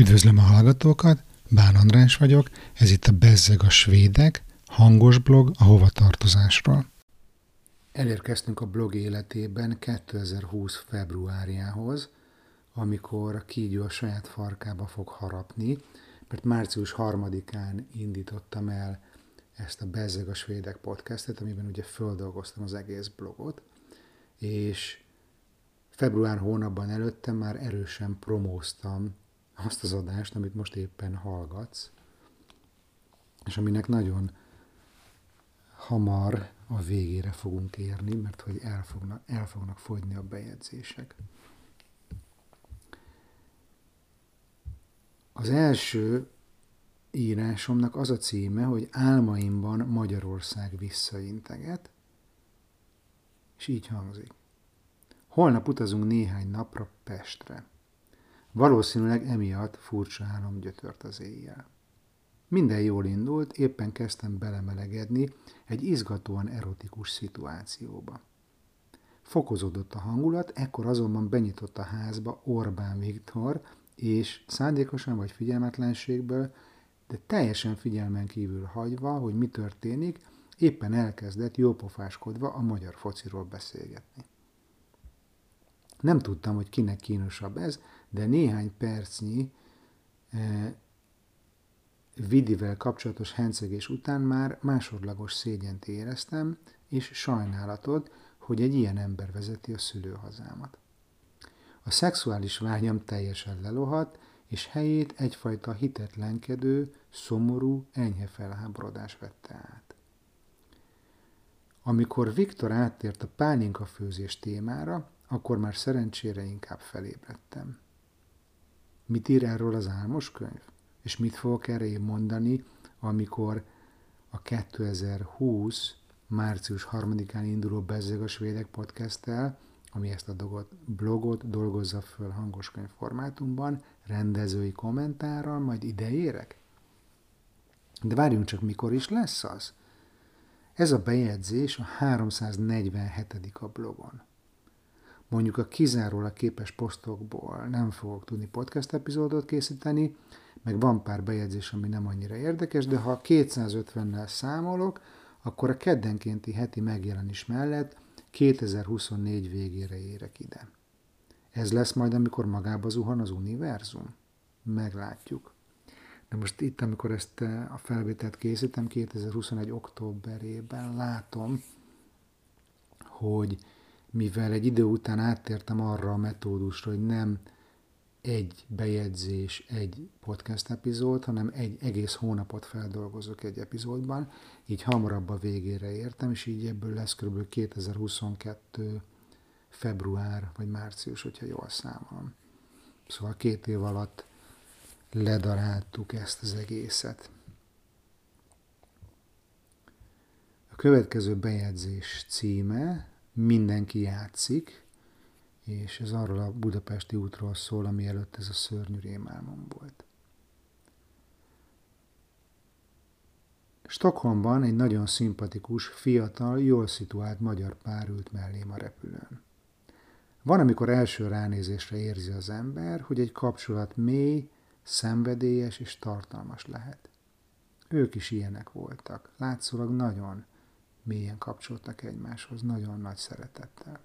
Üdvözlöm a hallgatókat, Bán András vagyok, ez itt a Bezzeg a Svédek, hangos blog a hovatartozásról. Elérkeztünk a blog életében 2020 februárjához, amikor a kígyó a saját farkába fog harapni, mert március harmadikán indítottam el ezt a Bezzeg a Svédek podcastet, amiben ugye földolgoztam az egész blogot, és február hónapban előtte már erősen promóztam azt az adást, amit most éppen hallgatsz, és aminek nagyon hamar a végére fogunk érni, mert hogy el fognak, el fognak fogyni a bejegyzések. Az első írásomnak az a címe, hogy álmaimban Magyarország visszainteget, és így hangzik. Holnap utazunk néhány napra Pestre. Valószínűleg emiatt furcsa álom gyötört az éjjel. Minden jól indult, éppen kezdtem belemelegedni egy izgatóan erotikus szituációba. Fokozódott a hangulat, ekkor azonban benyitott a házba Orbán Viktor, és szándékosan vagy figyelmetlenségből, de teljesen figyelmen kívül hagyva, hogy mi történik, éppen elkezdett jópofáskodva a magyar fociról beszélgetni. Nem tudtam, hogy kinek kínosabb ez, de néhány percnyi eh, Vidivel kapcsolatos hencegés után már másodlagos szégyent éreztem, és sajnálatot, hogy egy ilyen ember vezeti a szülőhazámat. A szexuális vágyam teljesen lelohadt, és helyét egyfajta hitetlenkedő, szomorú, enyhe felháborodás vette át. Amikor Viktor áttért a pálinka főzés témára, akkor már szerencsére inkább felébredtem. Mit ír erről az álmos könyv? És mit fogok erre én mondani, amikor a 2020 március 3-án induló Bezzeg a Svédek podcasttel, ami ezt a dolgot, blogot dolgozza föl hangoskönyv formátumban, rendezői kommentárral, majd ideérek? De várjunk csak, mikor is lesz az? Ez a bejegyzés a 347. a blogon mondjuk a kizárólag képes posztokból nem fogok tudni podcast epizódot készíteni, meg van pár bejegyzés, ami nem annyira érdekes, de ha 250-nel számolok, akkor a keddenkénti heti megjelenés mellett 2024 végére érek ide. Ez lesz majd, amikor magába zuhan az univerzum? Meglátjuk. De most itt, amikor ezt a felvételt készítem, 2021. októberében látom, hogy mivel egy idő után áttértem arra a metódusra, hogy nem egy bejegyzés, egy podcast epizód, hanem egy egész hónapot feldolgozok egy epizódban, így hamarabb a végére értem, és így ebből lesz kb. 2022 február vagy március, hogyha jól számolom. Szóval két év alatt ledaráltuk ezt az egészet. A következő bejegyzés címe mindenki játszik, és ez arról a budapesti útról szól, ami előtt ez a szörnyű rémálmom volt. Stockholmban egy nagyon szimpatikus, fiatal, jól szituált magyar pár ült mellém a repülőn. Van, amikor első ránézésre érzi az ember, hogy egy kapcsolat mély, szenvedélyes és tartalmas lehet. Ők is ilyenek voltak, látszólag nagyon, mélyen kapcsoltak egymáshoz, nagyon nagy szeretettel.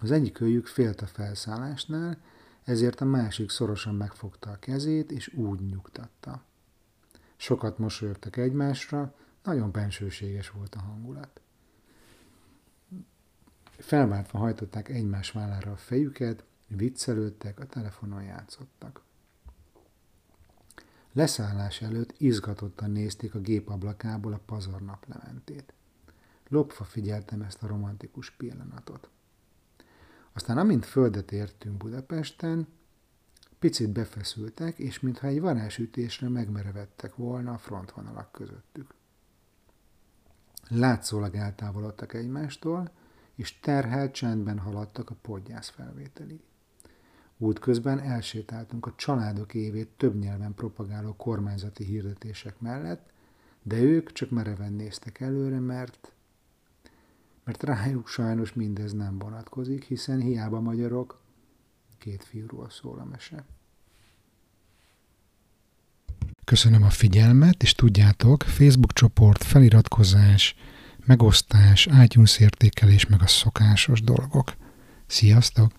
Az egyik őjük félt a felszállásnál, ezért a másik szorosan megfogta a kezét, és úgy nyugtatta. Sokat mosolyogtak egymásra, nagyon bensőséges volt a hangulat. Felváltva hajtották egymás vállára a fejüket, viccelődtek, a telefonon játszottak. Leszállás előtt izgatottan nézték a gép ablakából a pazar naplementét. Lopva figyeltem ezt a romantikus pillanatot. Aztán amint földet értünk Budapesten, picit befeszültek, és mintha egy varázsütésre megmerevettek volna a frontvonalak közöttük. Látszólag eltávolodtak egymástól, és terhelt csendben haladtak a podgyász felvételig. Útközben elsétáltunk a családok évét több nyelven propagáló kormányzati hirdetések mellett, de ők csak mereven néztek előre, mert mert rájuk sajnos mindez nem vonatkozik, hiszen hiába magyarok, két fiúról szól a mese. Köszönöm a figyelmet, és tudjátok, Facebook csoport, feliratkozás, megosztás, iTunes értékelés, meg a szokásos dolgok. Sziasztok!